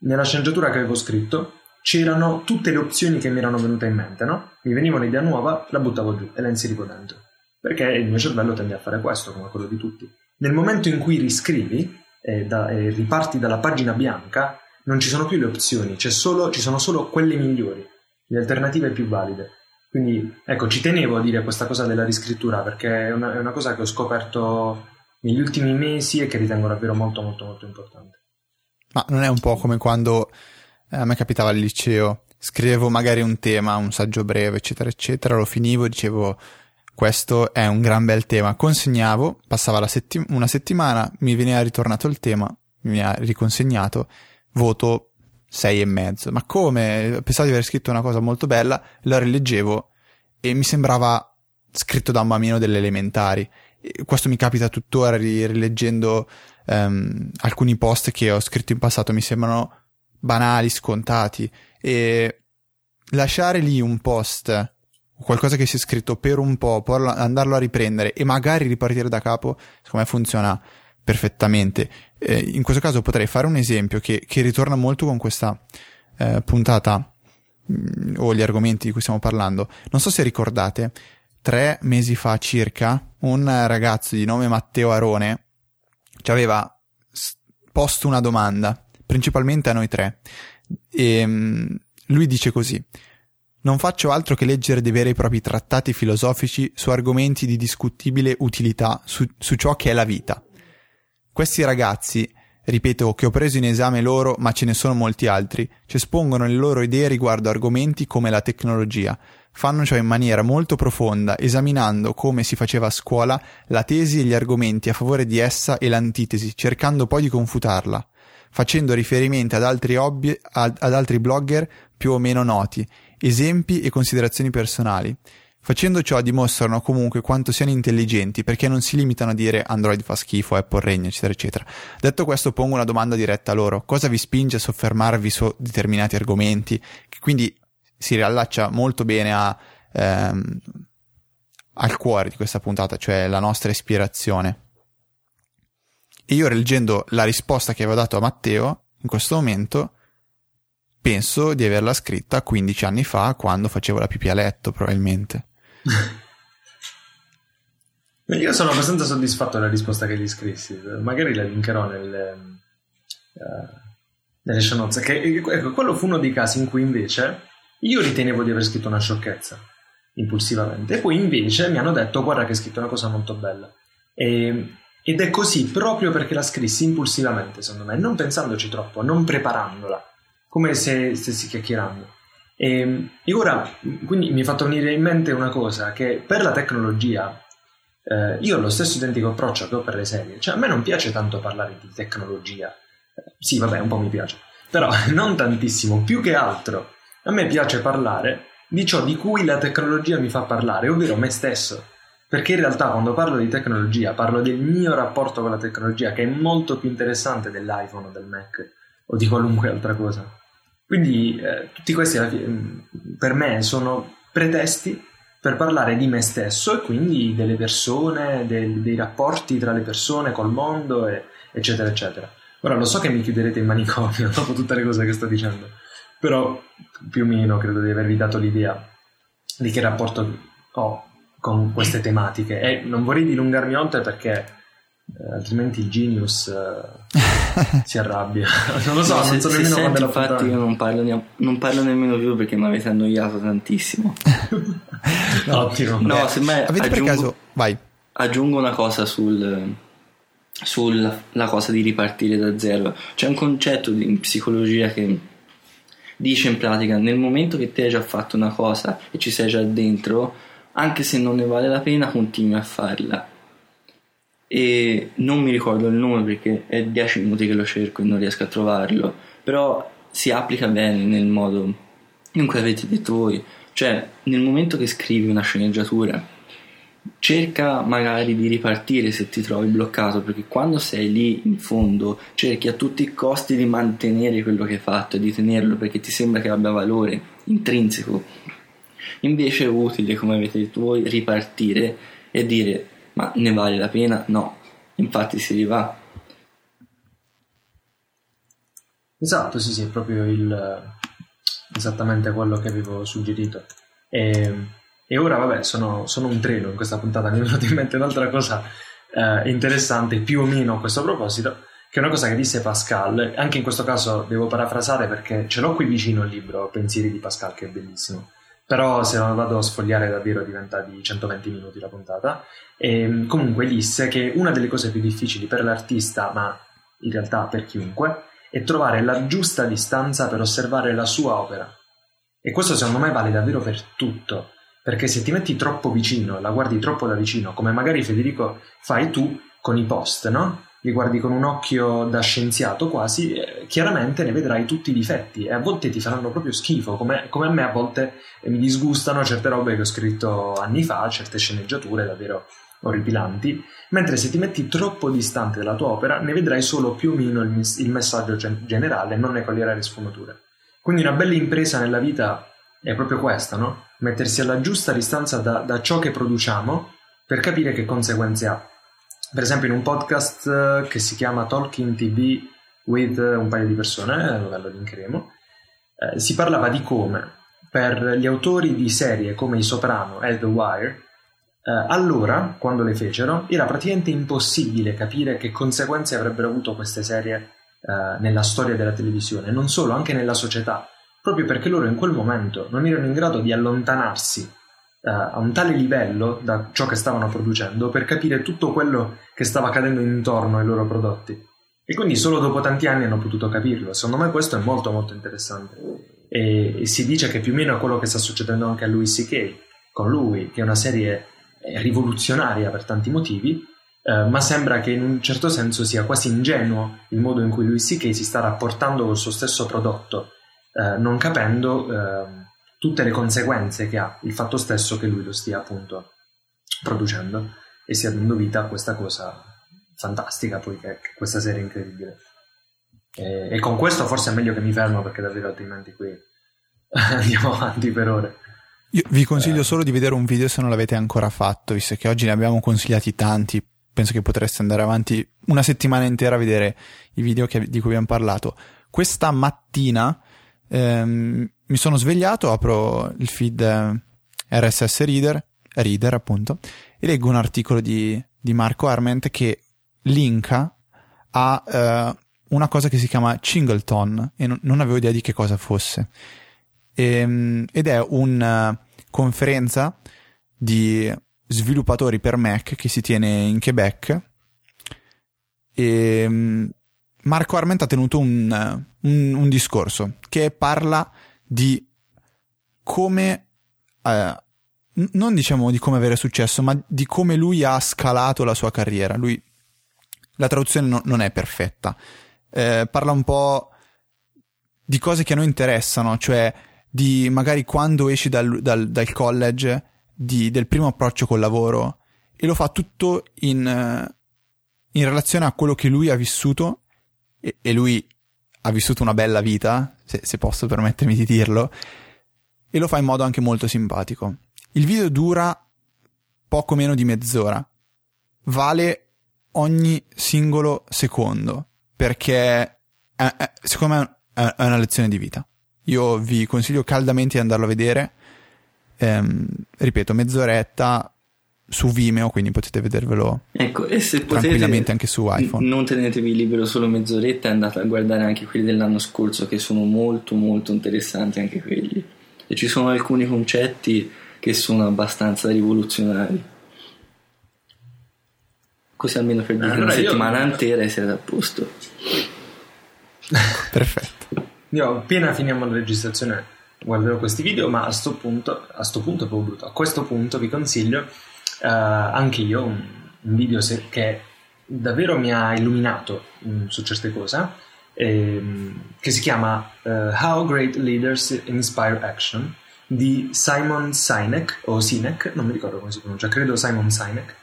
nella sceneggiatura che avevo scritto, c'erano tutte le opzioni che mi erano venute in mente, no? Mi veniva un'idea nuova, la buttavo giù e la inserivo dentro perché il mio cervello tende a fare questo, come quello di tutti. Nel momento in cui riscrivi e, da, e riparti dalla pagina bianca, non ci sono più le opzioni, solo, ci sono solo quelle migliori, le alternative più valide. Quindi, ecco, ci tenevo a dire questa cosa della riscrittura perché è una, è una cosa che ho scoperto negli ultimi mesi e che ritengo davvero molto, molto, molto importante. Ma non è un po' come quando eh, a me capitava al liceo, scrivevo magari un tema, un saggio breve, eccetera, eccetera, lo finivo e dicevo questo è un gran bel tema. Consegnavo, passava setti- una settimana, mi veniva ritornato il tema, mi veniva riconsegnato, voto sei e mezzo. Ma come? Pensavo di aver scritto una cosa molto bella, la rileggevo e mi sembrava scritto da un bambino delle elementari. Questo mi capita tuttora rileggendo um, alcuni post che ho scritto in passato, mi sembrano banali, scontati. E lasciare lì un post qualcosa che si è scritto per un po', poi andarlo a riprendere e magari ripartire da capo, secondo me funziona perfettamente. Eh, in questo caso potrei fare un esempio che, che ritorna molto con questa eh, puntata mh, mm, o gli argomenti di cui stiamo parlando. Non so se ricordate, tre mesi fa circa un ragazzo di nome Matteo Arone ci aveva posto una domanda, principalmente a noi tre. E um, lui dice così: Non faccio altro che leggere dei veri e propri trattati filosofici su argomenti di discutibile utilità su, su ciò che è la vita. Questi ragazzi ripeto che ho preso in esame loro, ma ce ne sono molti altri, ci espongono le loro idee riguardo argomenti come la tecnologia. Fanno ciò in maniera molto profonda, esaminando, come si faceva a scuola, la tesi e gli argomenti a favore di essa e l'antitesi, cercando poi di confutarla, facendo riferimenti ad altri hobby, ad, ad altri blogger più o meno noti, esempi e considerazioni personali. Facendo ciò dimostrano comunque quanto siano intelligenti perché non si limitano a dire Android fa schifo, Apple regna, eccetera, eccetera. Detto questo pongo una domanda diretta a loro. Cosa vi spinge a soffermarvi su determinati argomenti? Che quindi si riallaccia molto bene a, ehm, al cuore di questa puntata, cioè la nostra ispirazione. E io leggendo la risposta che avevo dato a Matteo, in questo momento, penso di averla scritta 15 anni fa, quando facevo la pipì a letto, probabilmente. Io sono abbastanza soddisfatto della risposta che gli scrissi, magari la linkerò nelle, uh, nelle show notes. Che, ecco, quello fu uno dei casi in cui invece io ritenevo di aver scritto una sciocchezza impulsivamente, e poi invece mi hanno detto: Guarda, che hai scritto una cosa molto bella. E, ed è così proprio perché la scrissi impulsivamente, secondo me, non pensandoci troppo, non preparandola, come se stessi chiacchierando. E, ehm, e, ora, quindi mi è fatto venire in mente una cosa, che per la tecnologia eh, io ho lo stesso identico approccio che ho per le serie, cioè a me non piace tanto parlare di tecnologia, eh, sì vabbè un po' mi piace, però non tantissimo, più che altro a me piace parlare di ciò di cui la tecnologia mi fa parlare, ovvero me stesso. Perché in realtà quando parlo di tecnologia parlo del mio rapporto con la tecnologia che è molto più interessante dell'iPhone o del Mac o di qualunque altra cosa. Quindi eh, tutti questi mm, per me sono pretesti per parlare di me stesso e quindi delle persone, del, dei rapporti tra le persone, col mondo, e, eccetera, eccetera. Ora lo so che mi chiuderete in manicomio dopo tutte le cose che sto dicendo, però più o meno credo di avervi dato l'idea di che rapporto ho con queste tematiche e non vorrei dilungarmi oltre perché eh, altrimenti il Genius eh, si arrabbia. non lo so, no, non so se, nemmeno se quando Infatti, io non parlo, ne- non parlo, nemmeno più perché mi avete annoiato tantissimo. no, Ottimo. No, Beh, semmai avete aggiungo, per caso, vai. Aggiungo una cosa sul, sulla cosa di ripartire da zero. C'è un concetto di, in psicologia che dice in pratica: nel momento che ti hai già fatto una cosa e ci sei già dentro, anche se non ne vale la pena, continui a farla e non mi ricordo il nome perché è 10 minuti che lo cerco e non riesco a trovarlo, però si applica bene nel modo in cui avete detto voi, cioè nel momento che scrivi una sceneggiatura cerca magari di ripartire se ti trovi bloccato perché quando sei lì in fondo cerchi a tutti i costi di mantenere quello che hai fatto e di tenerlo perché ti sembra che abbia valore intrinseco. Invece è utile come avete detto voi ripartire e dire ma ne vale la pena? No, infatti si rivà. Esatto, sì, sì, è proprio il, esattamente quello che avevo suggerito. E, e ora, vabbè, sono, sono, un treno in questa puntata, mi è venuta in mente un'altra cosa eh, interessante, più o meno a questo proposito, che è una cosa che disse Pascal. Anche in questo caso devo parafrasare perché ce l'ho qui vicino il libro Pensieri di Pascal, che è bellissimo però se lo vado a sfogliare davvero diventa di 120 minuti la puntata. E ehm, comunque disse che una delle cose più difficili per l'artista, ma in realtà per chiunque, è trovare la giusta distanza per osservare la sua opera. E questo secondo me vale davvero per tutto, perché se ti metti troppo vicino, la guardi troppo da vicino, come magari Federico fai tu con i post, no? Li guardi con un occhio da scienziato quasi, chiaramente ne vedrai tutti i difetti e a volte ti faranno proprio schifo, come, come a me a volte mi disgustano certe robe che ho scritto anni fa, certe sceneggiature davvero orripilanti, mentre se ti metti troppo distante dalla tua opera ne vedrai solo più o meno il, il messaggio gen- generale, non ne coglierai le sfumature. Quindi una bella impresa nella vita è proprio questa, no? Mettersi alla giusta distanza da, da ciò che produciamo per capire che conseguenze ha per esempio in un podcast eh, che si chiama Talking TV with un paio di persone, dove lo linkeremo, eh, si parlava di come per gli autori di serie come I Soprano e The Wire eh, allora, quando le fecero, era praticamente impossibile capire che conseguenze avrebbero avuto queste serie eh, nella storia della televisione, non solo, anche nella società, proprio perché loro in quel momento non erano in grado di allontanarsi eh, a un tale livello da ciò che stavano producendo per capire tutto quello che stava accadendo intorno ai loro prodotti. E quindi solo dopo tanti anni hanno potuto capirlo. Secondo me questo è molto molto interessante. E, e si dice che più o meno è quello che sta succedendo anche a Louis C.K. con lui, che è una serie rivoluzionaria per tanti motivi, eh, ma sembra che in un certo senso sia quasi ingenuo il modo in cui lui sì che si sta rapportando col suo stesso prodotto, eh, non capendo eh, tutte le conseguenze che ha il fatto stesso che lui lo stia appunto producendo e stia dando vita a questa cosa fantastica poi che, che questa serie incredibile. E, e, con questo forse è meglio che mi fermo perché davvero altrimenti qui andiamo avanti per ore. Io vi consiglio eh. solo di vedere un video se non l'avete ancora fatto, visto che oggi ne abbiamo consigliati tanti. Penso che potreste andare avanti una settimana intera a vedere i video che, di cui abbiamo parlato. Questa mattina ehm, mi sono svegliato, apro il feed eh, RSS Reader, Reader appunto, e leggo un articolo di, di Marco Arment che linka a eh, una cosa che si chiama Chingleton e non, non avevo idea di che cosa fosse. E, ehm, ed è una conferenza di sviluppatori per Mac che si tiene in Quebec. E ehm, Marco Arment ha tenuto un, un, un discorso che parla di come, eh, non diciamo di come avere successo, ma di come lui ha scalato la sua carriera. Lui, la traduzione no, non è perfetta. Eh, parla un po' di cose che a noi interessano, cioè di magari quando esci dal, dal, dal college, di, del primo approccio col lavoro, e lo fa tutto in, in relazione a quello che lui ha vissuto, e, e lui ha vissuto una bella vita, se, se posso permettermi di dirlo, e lo fa in modo anche molto simpatico. Il video dura poco meno di mezz'ora, vale ogni singolo secondo, perché è, è, secondo me è una lezione di vita. Io vi consiglio caldamente di andarlo a vedere. Ehm, ripeto, mezz'oretta su Vimeo, quindi potete vedervelo ecco, e se tranquillamente anche su iPhone. Non tenetevi libero solo mezz'oretta, andate a guardare anche quelli dell'anno scorso che sono molto molto interessanti anche quelli. E ci sono alcuni concetti che sono abbastanza rivoluzionari. Così almeno per dire allora una settimana io... intera e siete a posto. Perfetto. Io appena finiamo la registrazione guarderò questi video, ma a sto punto, a sto punto è proprio brutto, a questo punto vi consiglio uh, anche io un, un video se, che davvero mi ha illuminato um, su certe cose, ehm, che si chiama uh, How Great Leaders Inspire Action di Simon Sinek o Sinek, non mi ricordo come si pronuncia, credo Simon Sinek.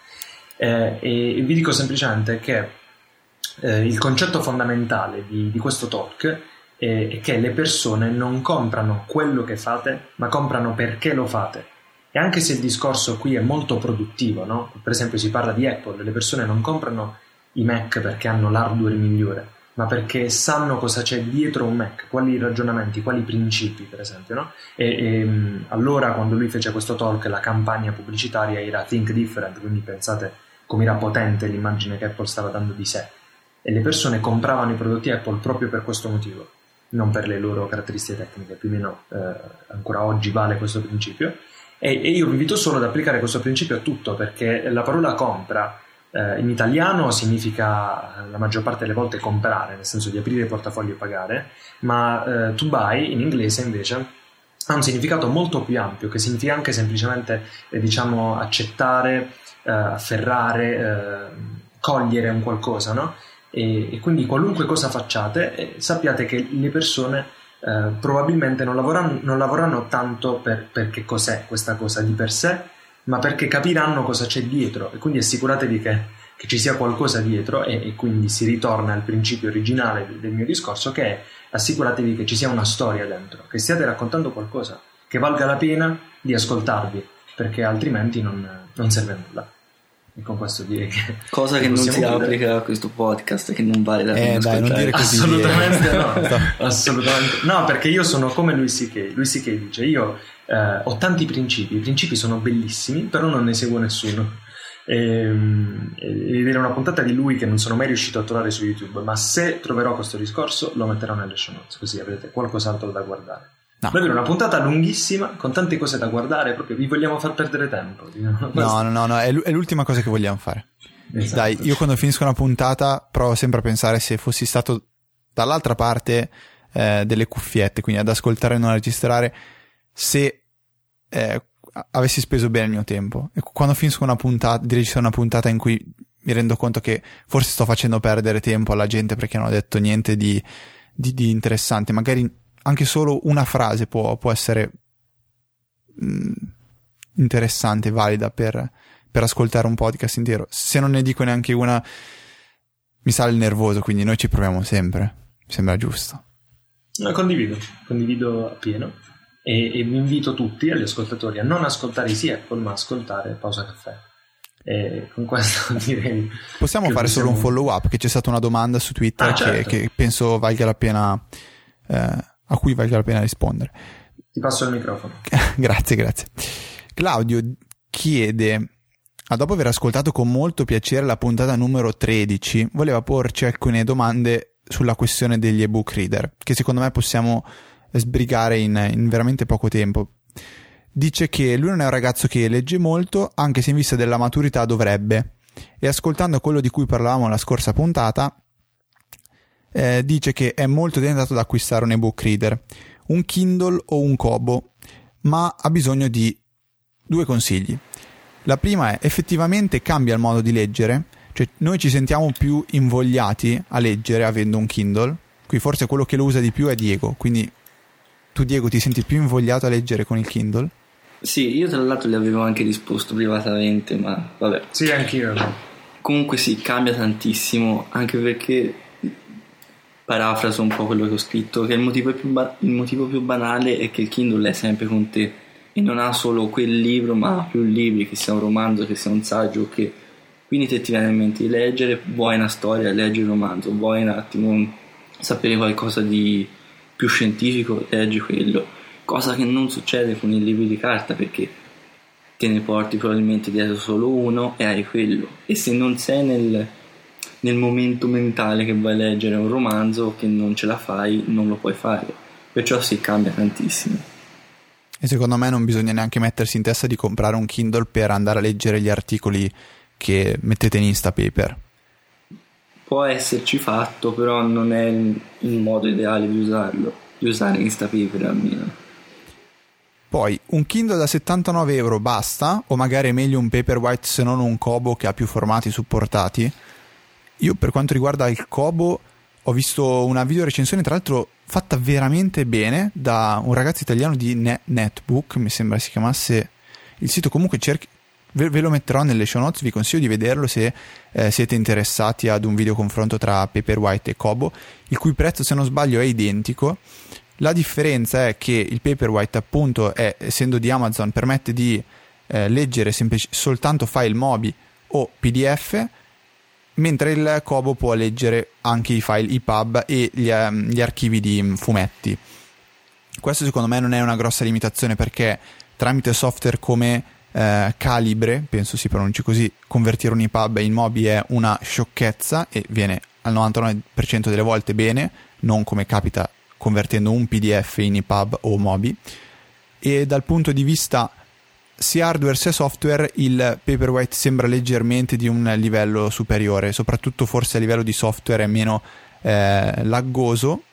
Eh, e vi dico semplicemente che eh, il concetto fondamentale di, di questo talk è che le persone non comprano quello che fate, ma comprano perché lo fate. E anche se il discorso qui è molto produttivo, no? per esempio si parla di Apple, le persone non comprano i Mac perché hanno l'hardware migliore, ma perché sanno cosa c'è dietro un Mac, quali ragionamenti, quali principi, per esempio. No? E, e, allora, quando lui fece questo talk, la campagna pubblicitaria era Think Different, quindi pensate come era potente l'immagine che Apple stava dando di sé. E le persone compravano i prodotti Apple proprio per questo motivo non per le loro caratteristiche tecniche, più o meno eh, ancora oggi vale questo principio. E, e, io vi invito solo ad applicare questo principio a tutto, perché la parola compra eh, in italiano significa la maggior parte delle volte comprare, nel senso di aprire il portafoglio e pagare, ma eh, to buy in inglese invece ha un significato molto più ampio, che significa anche semplicemente eh, diciamo, accettare, eh, afferrare, eh, cogliere un qualcosa, no? E, e quindi qualunque cosa facciate, eh, sappiate che le persone eh, probabilmente non lavoreranno, non lavoreranno tanto per, per che cos'è questa cosa di per sé, ma perché capiranno cosa c'è dietro e quindi assicuratevi che, che ci sia qualcosa dietro e, e, quindi si ritorna al principio originale del, del mio discorso che è assicuratevi che ci sia una storia dentro, che stiate raccontando qualcosa, che valga la pena di ascoltarvi, perché altrimenti non, non serve a nulla. E con questo direi che. Cosa che non si chiudere. applica a questo podcast, che non vale la pena. Eh, dai, non dire così. Assolutamente no. assolutamente. No, perché io sono come lui C.K. Lui C.K. dice: Io eh, ho tanti principi, i principi sono bellissimi, però non ne seguo nessuno. Ehm, ed era una puntata di lui che non sono mai riuscito a trovare su YouTube, ma se troverò questo discorso lo metterò nelle show notes, così avrete qualcos'altro da guardare. No. Davvero una puntata lunghissima con tante cose da guardare, proprio vi vogliamo far perdere tempo. No, no, no, no, è l'ultima cosa che vogliamo fare. Esatto. Dai, io quando finisco una puntata provo sempre a pensare se fossi stato dall'altra parte eh, delle cuffiette, quindi ad ascoltare e non a registrare, se eh, avessi speso bene il mio tempo. E quando finisco una puntata, di registrare una puntata in cui mi rendo conto che forse sto facendo perdere tempo alla gente perché non ho detto niente di, di, di interessante, magari anche solo una frase può, può essere mh, mm, interessante, valida per, per ascoltare un podcast intero. Se non ne dico neanche una, mi sale il nervoso, quindi noi ci proviamo sempre. Mi sembra giusto. No, condivido, condivido appieno. E, e vi invito tutti, agli ascoltatori, a non ascoltare Easy Apple, ma ascoltare Pausa Caffè. E con questo direi. Possiamo fare solo un follow up? Che c'è stata una domanda su Twitter ah, certo. che, che, penso valga la pena. Eh, a cui valga la pena rispondere. Ti passo il microfono. grazie, grazie. Claudio chiede, dopo aver ascoltato con molto piacere la puntata numero 13, voleva porci alcune domande sulla questione degli ebook reader, che secondo me possiamo sbrigare in, in veramente poco tempo. Dice che lui non è un ragazzo che legge molto, anche se in vista della maturità dovrebbe. E ascoltando quello di cui parlavamo la scorsa puntata, eh, dice che è molto tentato ad acquistare un ebook reader, un Kindle o un Kobo, ma ha bisogno di due consigli. La prima è effettivamente cambia il modo di leggere, cioè noi ci sentiamo più invogliati a leggere avendo un Kindle, qui forse quello che lo usa di più è Diego, quindi tu Diego ti senti più invogliato a leggere con il Kindle? Sì, io tra l'altro gli avevo anche risposto privatamente, ma vabbè. Sì, anch'io. Comunque sì, cambia tantissimo, anche perché parafraso un po' quello che ho scritto, che il motivo, ba- il motivo più banale è che il Kindle è sempre con te e non ha solo quel libro, ma ha più libri, che sia un romanzo, che sia un saggio, che quindi te ti viene in mente di leggere, vuoi una storia, leggi il romanzo, vuoi un attimo sapere qualcosa di più scientifico, leggi quello, cosa che non succede con i libri di carta perché te ne porti probabilmente dietro solo uno e hai quello. E se non sei nel nel momento mentale che vuoi leggere un romanzo che non ce la fai, non lo puoi fare. Perciò si cambia tantissimo. E secondo me non bisogna neanche mettersi in testa di comprare un Kindle per andare a leggere gli articoli che mettete in Instapaper. Può esserci fatto, però non è il modo ideale di usarlo, di usare Instapaper almeno. Poi un Kindle da 79 euro basta, o magari è meglio un Paperwhite se non un Kobo che ha più formati supportati? Io per quanto riguarda il Kobo ho visto una video recensione tra l'altro fatta veramente bene da un ragazzo italiano di Net- Netbook, mi sembra si chiamasse il sito, comunque cerchi, ve, ve, lo metterò nelle show notes, vi consiglio di vederlo se eh, siete interessati ad un video confronto tra Paperwhite e Kobo, il cui prezzo se non sbaglio è identico. La differenza è che il Paperwhite appunto è, essendo di Amazon permette di eh, leggere semplici- soltanto file MOBI o PDF mentre il Kobo può leggere anche i file EPUB e gli, um, gli archivi di um, fumetti. Questo secondo me non è una grossa limitazione perché tramite software come eh, Calibre, penso si pronunci così, convertire un EPUB in MOBI è una sciocchezza e viene al 99% delle volte bene, non come capita convertendo un PDF in EPUB o MOBI. E dal punto di vista sia hardware sia software il Paperwhite sembra leggermente di un livello superiore, soprattutto forse a livello di software è meno eh, laggoso,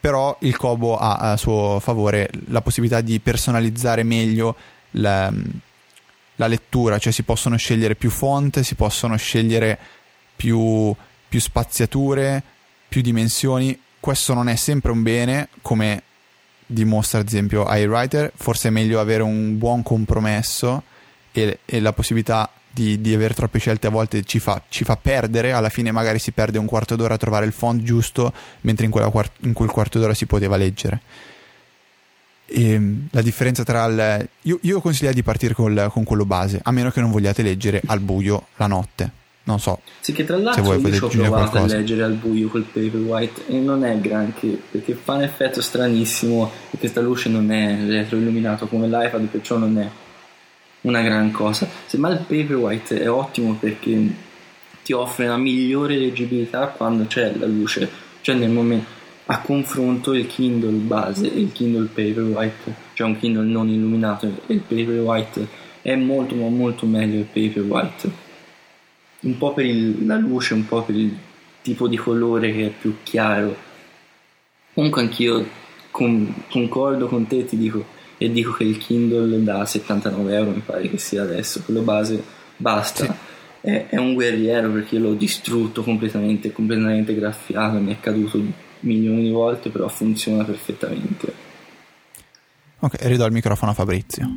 però il Kobo ha a suo favore la possibilità di personalizzare meglio la, la lettura, cioè si possono scegliere più font, si possono scegliere più, più spaziature, più dimensioni. Questo non è sempre un bene, come dimostra ad esempio iWriter, forse è meglio avere un buon compromesso e, e la possibilità di, di, avere troppe scelte a volte ci fa, ci fa, perdere, alla fine magari si perde un quarto d'ora a trovare il font giusto, mentre in, quart- in quel quarto d'ora si poteva leggere. E ehm, la differenza tra il... Io, io consiglio di partire col, con quello base, a meno che non vogliate leggere al buio la notte. Non so. Sì, che tra l'altro io ci ho provato qualcosa. a leggere al buio col Paperwhite e non è granché, perché fa un effetto stranissimo e questa luce non è retroilluminato come l'iPad, perciò non è una gran cosa. Semmai il Paperwhite è ottimo perché ti offre una migliore leggibilità quando c'è la luce, cioè nel momento a confronto il Kindle base e il Kindle Paperwhite, cioè un Kindle non illuminato e il Paperwhite è molto ma molto meglio il Paperwhite un po' per il, la luce, un po' per il tipo di colore che è più chiaro. Comunque anch'io con, concordo con te, ti dico, e dico che il Kindle da 79 euro mi pare che sia adesso, quello base basta. Sì. È, è, un guerriero perché l'ho distrutto completamente, completamente graffiato, mi è caduto milioni di volte, però funziona perfettamente. Ok, ridò il microfono a Fabrizio.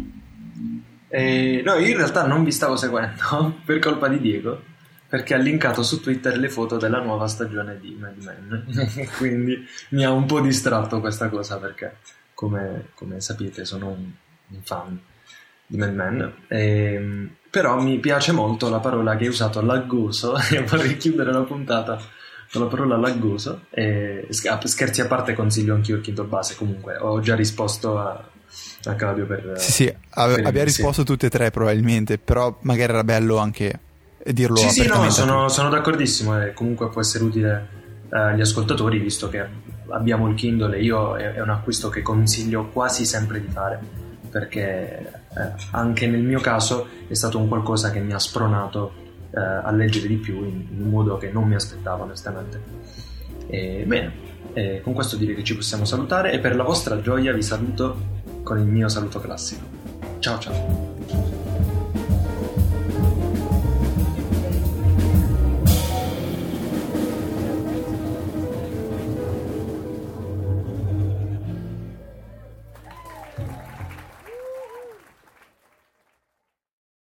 Eh, no, io in realtà non vi stavo seguendo per colpa di Diego perché ha linkato su Twitter le foto della nuova stagione di Mad Men. Quindi mi ha un po' distratto questa cosa perché, come, come sapete, sono un, un, fan di Mad Men. E, ehm, però mi piace molto la parola che hai usato, laggoso, e vorrei chiudere la puntata con la parola laggoso. E, scherzi a parte, consiglio anch'io il Kindle base. Comunque, ho già risposto a, a Claudio per. Sì, sì, ave- abbia risposto tutte e tre probabilmente, però magari era bello anche e dirlo sì, sì, no, sono, sono, d'accordissimo e comunque può essere utile eh, agli ascoltatori visto che abbiamo il Kindle e io è, è un acquisto che consiglio quasi sempre di fare perché eh, anche nel mio caso è stato un qualcosa che mi ha spronato eh, a leggere di più in, in, un modo che non mi aspettavo onestamente. E, bene, con questo direi che ci possiamo salutare e per la vostra gioia vi saluto con il mio saluto classico. Ciao ciao!